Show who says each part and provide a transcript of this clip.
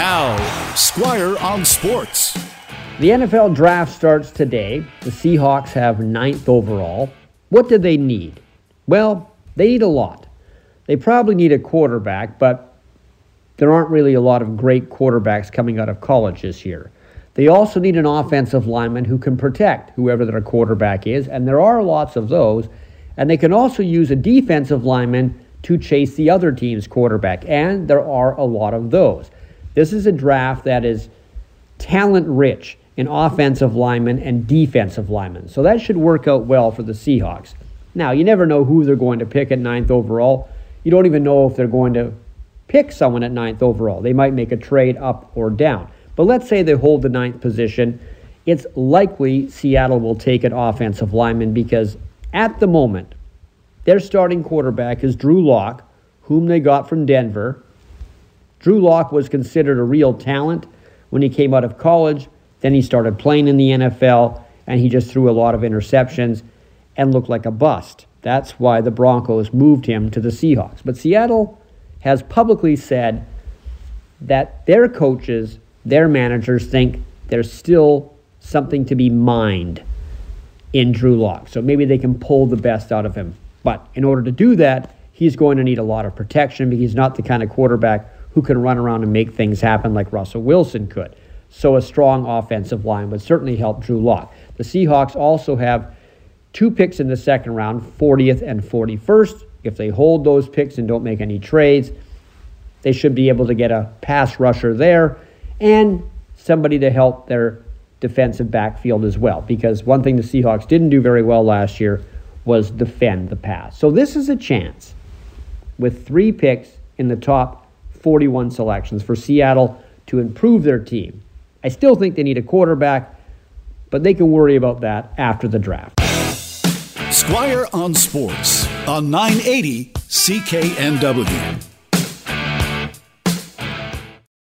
Speaker 1: Now, Squire on Sports.
Speaker 2: The NFL draft starts today. The Seahawks have ninth overall. What do they need? Well, they need a lot. They probably need a quarterback, but there aren't really a lot of great quarterbacks coming out of college this year. They also need an offensive lineman who can protect whoever their quarterback is, and there are lots of those. And they can also use a defensive lineman to chase the other team's quarterback, and there are a lot of those. This is a draft that is talent rich in offensive linemen and defensive linemen. So that should work out well for the Seahawks. Now, you never know who they're going to pick at ninth overall. You don't even know if they're going to pick someone at ninth overall. They might make a trade up or down. But let's say they hold the ninth position. It's likely Seattle will take an offensive lineman because at the moment, their starting quarterback is Drew Lock, whom they got from Denver. Drew Lock was considered a real talent when he came out of college. Then he started playing in the NFL, and he just threw a lot of interceptions and looked like a bust. That's why the Broncos moved him to the Seahawks. But Seattle has publicly said that their coaches, their managers think there's still something to be mined in Drew Lock. So maybe they can pull the best out of him. But in order to do that, he's going to need a lot of protection because he's not the kind of quarterback who can run around and make things happen like Russell Wilson could. So a strong offensive line would certainly help Drew Lock. The Seahawks also have two picks in the second round, 40th and 41st. If they hold those picks and don't make any trades, they should be able to get a pass rusher there and somebody to help their defensive backfield as well. Because one thing the Seahawks didn't do very well last year was defend the pass. So this is a chance with three picks in the top 41 selections for Seattle to improve their team. I still think they need a quarterback, but they can worry about that after the draft.
Speaker 1: Squire on Sports on 980 CKNW.